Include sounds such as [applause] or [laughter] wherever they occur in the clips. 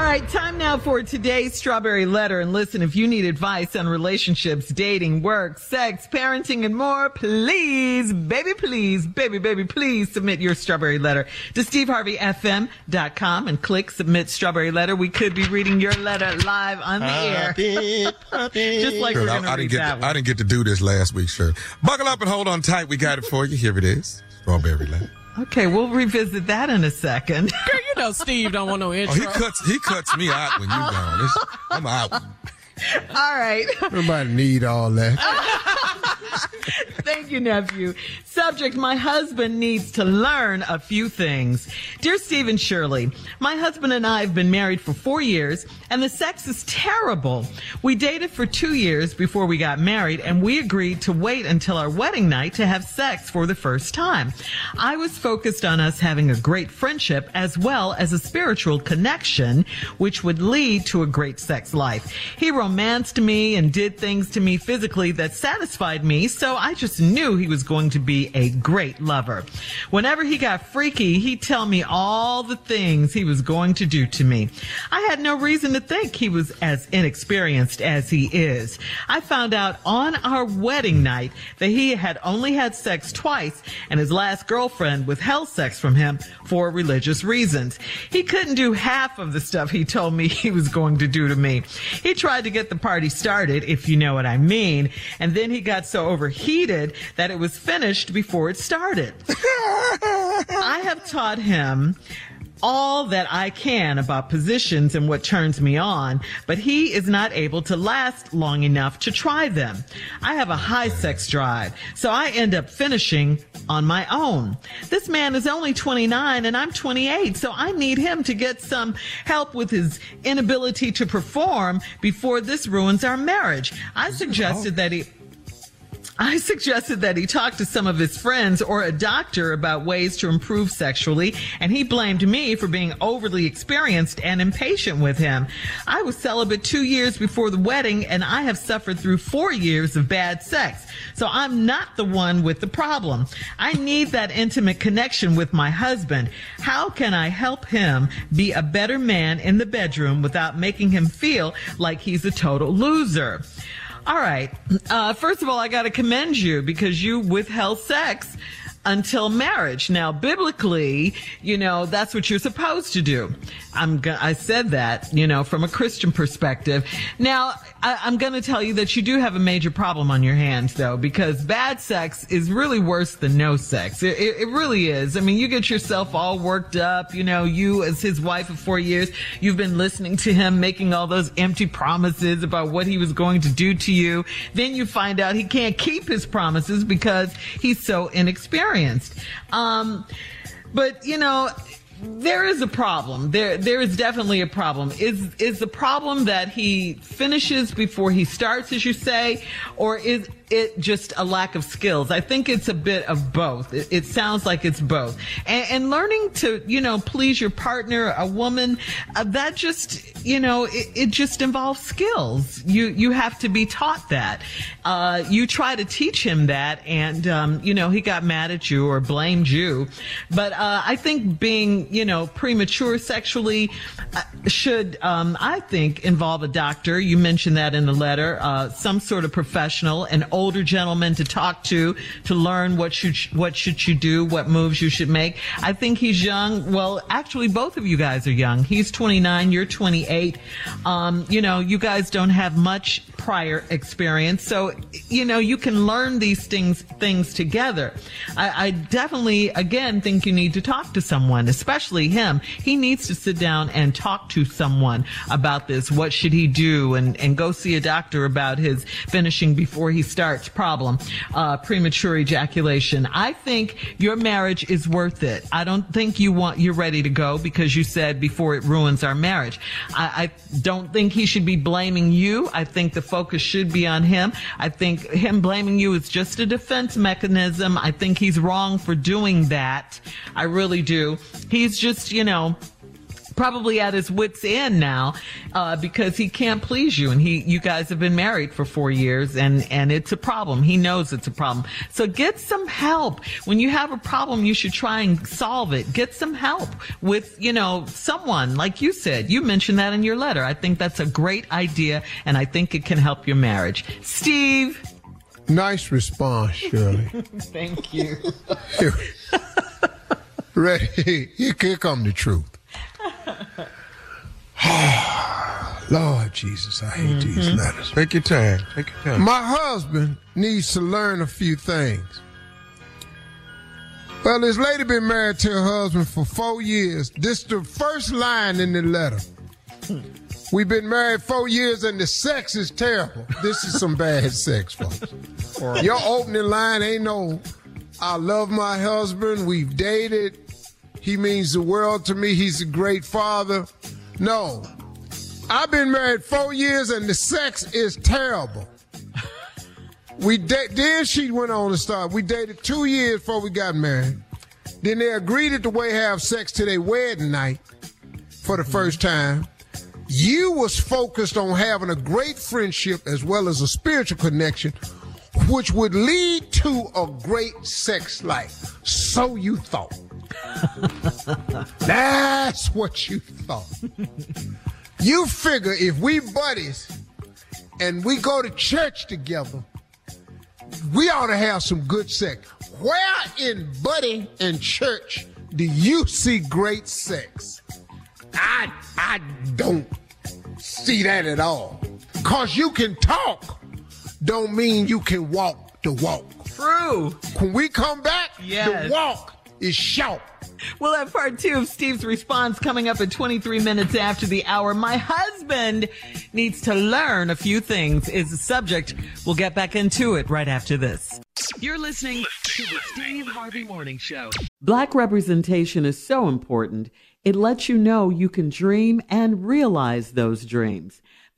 All right, time now for today's strawberry letter. And listen, if you need advice on relationships, dating, work, sex, parenting, and more, please, baby, please, baby, baby, please submit your strawberry letter to steveharveyfm.com and click submit strawberry letter. We could be reading your letter live on the air. [laughs] Just like we're going to I, I read didn't get that to, one. I didn't get to do this last week, sure. Buckle up and hold on tight. We got it for you. Here it is. Strawberry letter. Okay, we'll revisit that in a second. You know Steve don't want no Oh, intro. he cuts he cuts me out when you gone. It's, I'm out. [laughs] All right. Nobody need all that. [laughs] Thank you, nephew. Subject, my husband needs to learn a few things. Dear Stephen Shirley, my husband and I have been married for four years and the sex is terrible. We dated for two years before we got married and we agreed to wait until our wedding night to have sex for the first time. I was focused on us having a great friendship as well as a spiritual connection, which would lead to a great sex life. He romanced me and did things to me physically that satisfied me, so I just knew he was going to be a great lover. Whenever he got freaky, he'd tell me all the things he was going to do to me. I had no reason to think he was as inexperienced as he is. I found out on our wedding night that he had only had sex twice and his last girlfriend withheld sex from him for religious reasons. He couldn't do half of the stuff he told me [laughs] he was going to do to me. He tried to get the party started, if you know what I mean, and then he got so overheated that it was finished before it started. [laughs] I have taught him all that I can about positions and what turns me on, but he is not able to last long enough to try them. I have a high sex drive, so I end up finishing on my own. This man is only 29 and I'm 28, so I need him to get some help with his inability to perform before this ruins our marriage. I oh. suggested that he I suggested that he talk to some of his friends or a doctor about ways to improve sexually, and he blamed me for being overly experienced and impatient with him. I was celibate two years before the wedding, and I have suffered through four years of bad sex. So I'm not the one with the problem. I need that intimate connection with my husband. How can I help him be a better man in the bedroom without making him feel like he's a total loser? All right. Uh, first of all, I got to commend you because you withheld sex until marriage. Now, biblically, you know, that's what you're supposed to do. I'm go- I said that, you know, from a Christian perspective. Now, I- I'm going to tell you that you do have a major problem on your hands, though, because bad sex is really worse than no sex. It, it, it really is. I mean, you get yourself all worked up. You know, you as his wife of four years, you've been listening to him making all those empty promises about what he was going to do to you. Then you find out he can't keep his promises because he's so inexperienced experienced. Um, but you know, there is a problem. There, there is definitely a problem. Is is the problem that he finishes before he starts, as you say, or is it just a lack of skills? I think it's a bit of both. It, it sounds like it's both. And, and, learning to, you know, please your partner, a woman, uh, that just, you know, it, it, just involves skills. You you have to be taught that. Uh, you try to teach him that, and um, you know, he got mad at you or blamed you. But uh, I think being you know, premature sexually uh, should, um, I think, involve a doctor. You mentioned that in the letter, uh, some sort of professional, an older gentleman to talk to, to learn what should, what should you do, what moves you should make. I think he's young. Well, actually, both of you guys are young. He's 29, you're 28. Um, you know, you guys don't have much prior experience. So, you know, you can learn these things, things together. I, I definitely, again, think you need to talk to someone, especially him, he needs to sit down and talk to someone about this. What should he do? And, and go see a doctor about his finishing before he starts problem, uh, premature ejaculation. I think your marriage is worth it. I don't think you want, you're ready to go because you said before it ruins our marriage. I, I don't think he should be blaming you. I think the focus should be on him. I think him blaming you is just a defense mechanism. I think he's wrong for doing that. I really do. He's he's just, you know, probably at his wits end now uh, because he can't please you. And he you guys have been married for four years and and it's a problem. He knows it's a problem. So get some help. When you have a problem you should try and solve it. Get some help with you know someone. Like you said you mentioned that in your letter. I think that's a great idea and i think it can help your marriage. Steve. Nice response shirley. [laughs] Thank you. [laughs] Ready? Here, here come the truth. [sighs] Lord Jesus, I hate mm-hmm. these letters. Take your time. Take your time. My husband needs to learn a few things. Well, this lady been married to her husband for four years. This the first line in the letter. We've been married four years and the sex is terrible. This is some bad sex, folks. Your opening line ain't no I love my husband. We've dated. He means the world to me. He's a great father. No. I've been married four years and the sex is terrible. We da- then she went on to start. We dated two years before we got married. Then they agreed at the way have sex to their wedding night for the first mm-hmm. time. You was focused on having a great friendship as well as a spiritual connection which would lead to a great sex life. So you thought. [laughs] That's what you thought. you figure if we buddies and we go to church together, we ought to have some good sex. Where in buddy and church do you see great sex? I I don't see that at all. Cause you can talk don't mean you can walk the walk. True. When we come back, yes. the walk is short. We'll have part two of Steve's response coming up at 23 minutes after the hour. My husband needs to learn a few things is the subject. We'll get back into it right after this. You're listening to the Steve Harvey Morning Show. Black representation is so important. It lets you know you can dream and realize those dreams.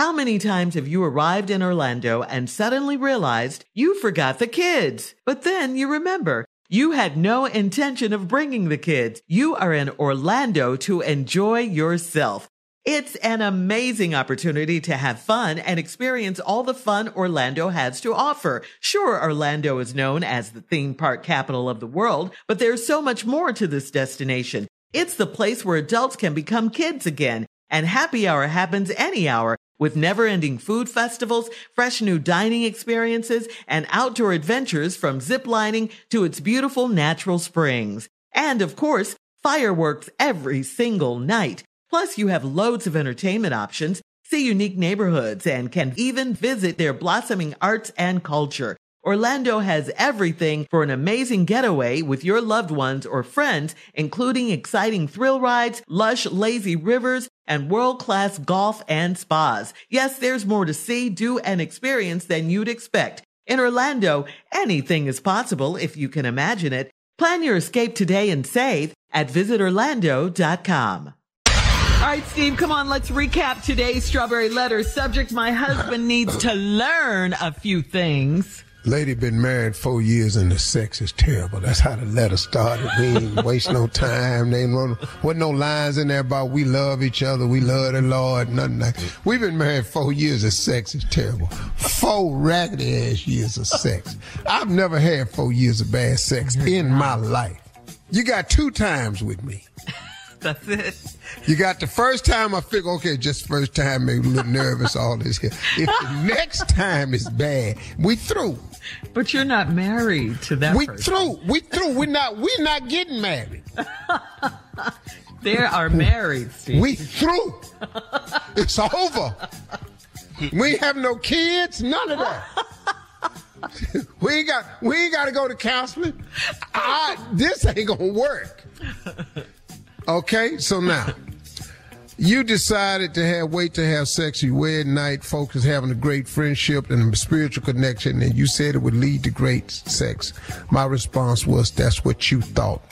How many times have you arrived in Orlando and suddenly realized you forgot the kids? But then you remember you had no intention of bringing the kids. You are in Orlando to enjoy yourself. It's an amazing opportunity to have fun and experience all the fun Orlando has to offer. Sure, Orlando is known as the theme park capital of the world, but there's so much more to this destination. It's the place where adults can become kids again, and happy hour happens any hour with never ending food festivals, fresh new dining experiences, and outdoor adventures from ziplining to its beautiful natural springs. And of course, fireworks every single night. Plus, you have loads of entertainment options, see unique neighborhoods, and can even visit their blossoming arts and culture. Orlando has everything for an amazing getaway with your loved ones or friends, including exciting thrill rides, lush, lazy rivers, and world-class golf and spas. Yes, there's more to see, do, and experience than you'd expect. In Orlando, anything is possible if you can imagine it. Plan your escape today and save at visitorlando.com. All right, Steve, come on, let's recap today's strawberry letter. Subject, my husband needs to learn a few things. Lady been married four years and the sex is terrible. That's how the letter started. We ain't waste no time. They ain't no, wasn't no lines in there about we love each other, we love the Lord, nothing like We've been married four years and sex is terrible. Four raggedy ass years of sex. I've never had four years of bad sex in my life. You got two times with me. [laughs] That's it. You got the first time I figure, okay, just first time, maybe a little nervous, all this here. If the next time is bad, we through. But you're not married to that we person. through. We through. We're not we're not getting married. [laughs] they are married, Steve. We through. it's over. We ain't have no kids, none of that. [laughs] we ain't got we ain't gotta go to counseling. I, this ain't gonna work. Okay, so now you decided to have wait to have sex your wedding night, folks is having a great friendship and a spiritual connection, and you said it would lead to great sex. My response was that's what you thought.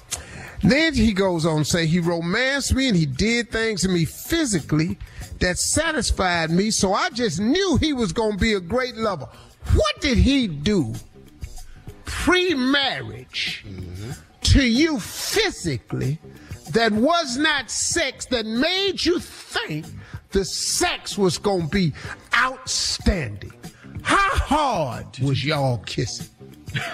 Then he goes on to say he romanced me and he did things to me physically that satisfied me, so I just knew he was gonna be a great lover. What did he do pre-marriage to you physically that was not sex that made you think the sex was going to be outstanding. How hard was y'all kissing? [laughs]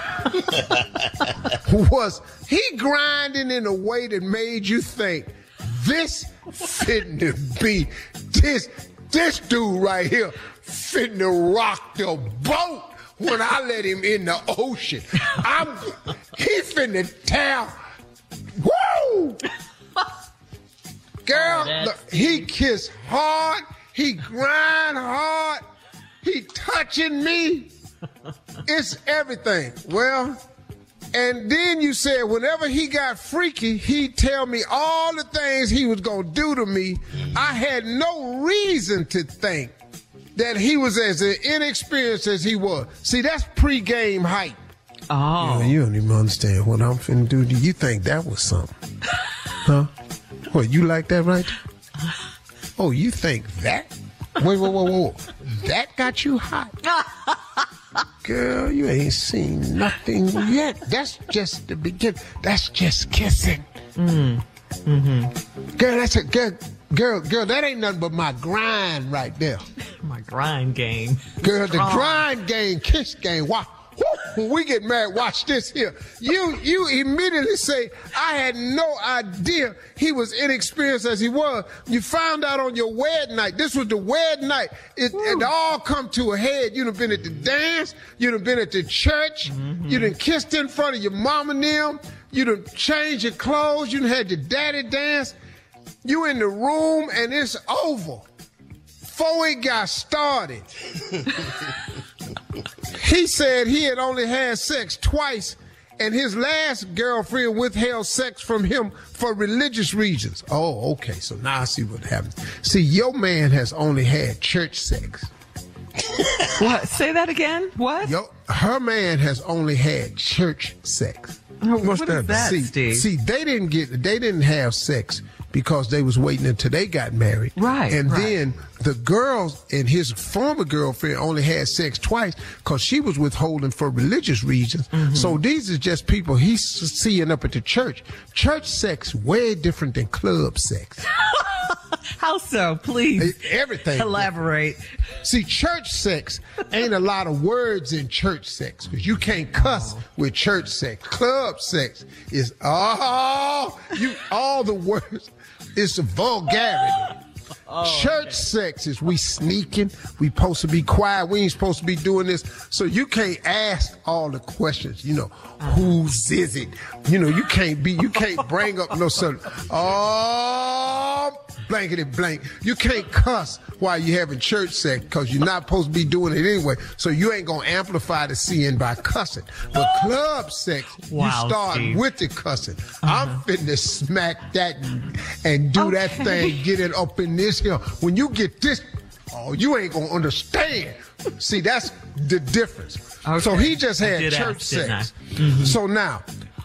was he grinding in a way that made you think this finna be this this dude right here finna rock the boat when I let him in the ocean. I'm he finna tell woo [laughs] Girl, Oh, look, he kiss hard, he grind hard, he touching me. [laughs] It's everything. Well, and then you said whenever he got freaky, he'd tell me all the things he was gonna do to me. I had no reason to think that he was as inexperienced as he was. See, that's pre-game hype. Oh. Yeah, you don't even understand what I'm finna do. Do you think that was something? Huh? What, you like that right? Oh, you think that? Wait, whoa, whoa, whoa. That got you hot? Girl, you ain't seen nothing yet. That's just the beginning. That's just kissing. Mm. hmm Girl, that's a girl, girl, girl, that ain't nothing but my grind right there. [laughs] My grind game. Girl, the grind game, kiss game. Why? When [laughs] we get married, watch this here. You you immediately say, I had no idea he was inexperienced as he was. You found out on your wedding night. This was the wedding night. It, it all come to a head. You done been at the dance. You done been at the church. Mm-hmm. You done kissed in front of your mom and them. You done changed your clothes. You done had your daddy dance. You in the room and it's over. Before it got started. [laughs] He said he had only had sex twice, and his last girlfriend withheld sex from him for religious reasons. Oh, okay. So now I see what happened. See, your man has only had church sex. What? Say that again? What? Yo, her man has only had church sex. Oh, What's what is that, see, Steve? see, they didn't get, they didn't have sex because they was waiting until they got married. Right, And right. then the girls and his former girlfriend only had sex twice because she was withholding for religious reasons. Mm-hmm. So these are just people he's seeing up at the church. Church sex way different than club sex. [laughs] How so? Please. Everything. Elaborate. See, church sex ain't a lot of words in church sex because you can't cuss with church sex. Club sex is all you all the words. It's the vulgarity. Oh, church sex is we sneaking. We supposed to be quiet. We ain't supposed to be doing this. So you can't ask all the questions. You know, whose is it? You know, you can't be. You can't bring up no certain. Oh, blankety blank. You can't cuss while you having church sex because you're not supposed to be doing it anyway. So you ain't gonna amplify the sin by cussing. But club sex, Wow, you start Steve. with the cussing. I'm uh-huh. finna smack that and, and do that thing, get it up in this here. When you get this, oh, you ain't gonna understand. See, that's the difference. So he just had church ask, sex. So now, [laughs]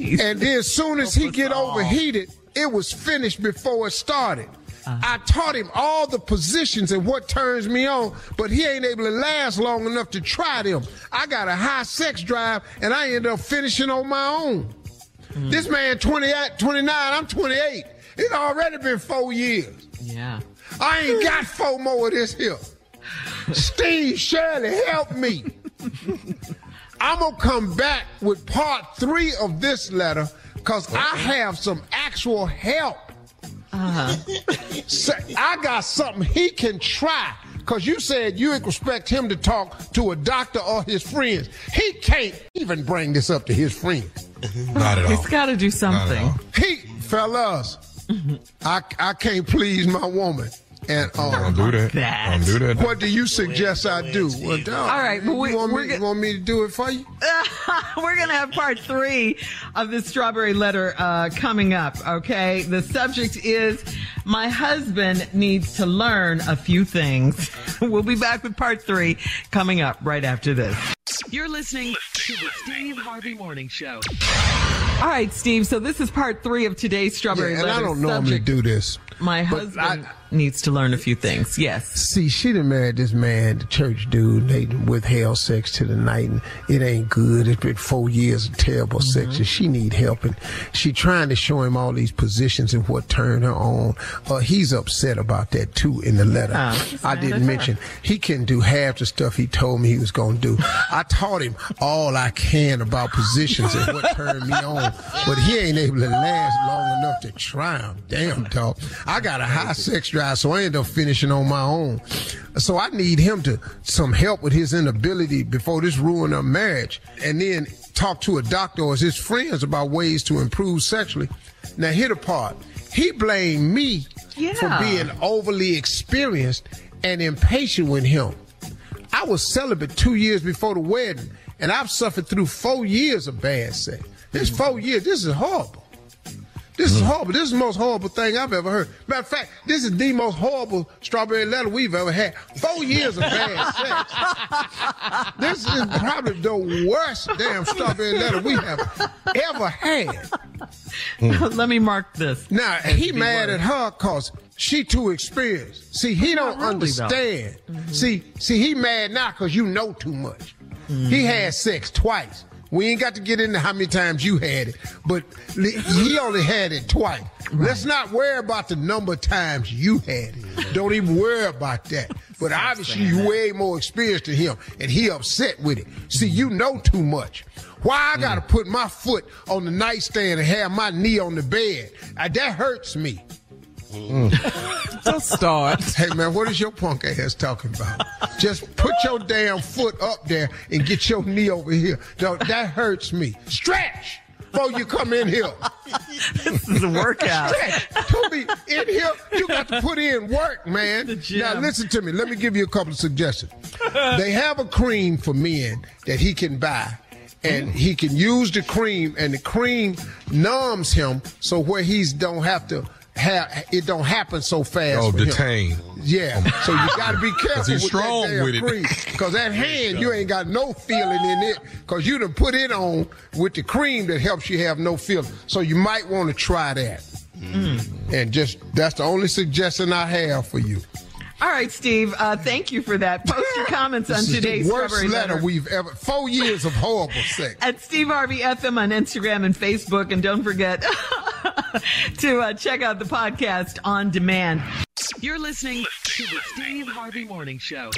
and then as soon as he get overheated, it was finished before it started. I taught him all the positions and what turns me on, but he ain't able to last long enough to try them. I got a high sex drive, and I end up finishing on my own. This man 28, 29, I'm 28. It's already been four years. Yeah. I ain't got four more of this here. Steve Shirley, help me. I'm gonna come back with part three of this letter because I have some actual help. Uh-huh. So I got something he can try. Cause you said you expect him to talk to a doctor or his friends. He can't even bring this up to his friends. Not at all. He's got to do something. He, fellas, I I can't please my woman. And um, Don't do that. That. Don't do that. What do you suggest I do? Well, dog, All right, well, we- you want, me, go- you want me to do it for you? [laughs] We're going to have part three of the strawberry letter uh, coming up, okay? The subject is My husband needs to learn a few things. [laughs] we'll be back with part three coming up right after this. You're listening to the Steve Harvey Morning Show. All right, Steve. So this is part three of today's strawberry Yeah, and. I don't normally do this. My husband I- needs to learn a few things. Yes. See, she done married this man, the church dude. They withheld sex to the night, and it ain't good. It's been four years of terrible sex, and she need help. And she trying to show him all these positions and what turned her on. Uh, he's upset about that too in the letter. Oh, I didn't mention he can do half the stuff he told me he was going to do. [laughs] I taught him all I can about positions and what turned me on, but he ain't able to last long enough to try 'em. Damn, dog. I got a high sex drive, so I end up finishing on my own. So I need him to some help with his inability before this ruin our marriage, and then talk to a doctor or his friends about ways to improve sexually. Now, hit the part. He blamed me for being overly experienced and impatient with him. I was celibate two years before the wedding, and I've suffered through four years of bad sex. This mm-hmm. four years, this is horrible. This is mm. horrible. This is the most horrible thing I've ever heard. Matter of fact, this is the most horrible strawberry letter we've ever had. Four years of bad [laughs] sex. This is probably the worst damn strawberry letter we have ever had. Mm. Let me mark this. Now he mad word. at her cause she too experienced. See, he don't really, though. understand. Mm-hmm. See, see, he mad now cause you know too much. He mm-hmm. had sex twice. We ain't got to get into how many times you had it, but he only had it twice. Let's not worry about the number of times you had it. Don't even worry about that. But obviously you way more experienced than him, and he upset with it. See, you know too much. Why I gotta put my foot on the nightstand and have my knee on the bed? Uh, that hurts me. [laughs] Don't start. Hey man, what is your punk ass talking about? Just put your damn foot up there and get your knee over here. No, that hurts me. Stretch before you come in here. This is a workout. Stretch. Don't be in here. You got to put in work, man. Now listen to me. Let me give you a couple of suggestions. they have a cream for men that he can buy. And he can use the cream, and the cream numbs him, so where he's don't have to have it don't happen so fast. Oh, for him. detain. Yeah, so you got to be careful he's with strong that damn with it. Cause that hand, you ain't got no feeling in it. Cause you done put it on with the cream that helps you have no feeling. So you might want to try that. And just that's the only suggestion I have for you. All right, Steve. Uh, thank you for that. Post your comments on This is today's the worst strawberry letter letter. we've ever. Four years of horrible sex. [laughs] at Steve Harvey FM on Instagram and Facebook. And don't forget [laughs] [laughs] to uh, check out the podcast on demand. You're listening to the Steve Harvey Morning Show.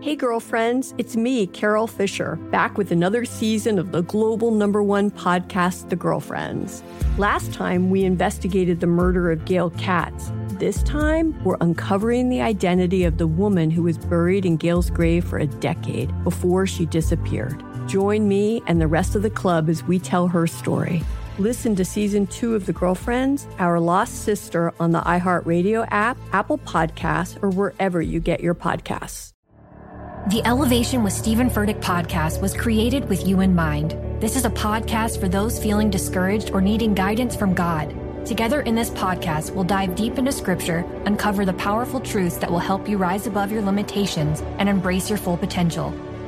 Hey, girlfriends, it's me, Carol Fisher, back with another season of the global number one podcast, The Girlfriends. Last time, we investigated the murder of Gail Katz. This time, we're uncovering the identity of the woman who was buried in Gail's grave for a decade before she disappeared. Join me and the rest of the club as we tell her story. Listen to season two of The Girlfriends, Our Lost Sister on the iHeartRadio app, Apple Podcasts, or wherever you get your podcasts. The Elevation with Stephen Furtick podcast was created with you in mind. This is a podcast for those feeling discouraged or needing guidance from God. Together in this podcast, we'll dive deep into scripture, uncover the powerful truths that will help you rise above your limitations and embrace your full potential.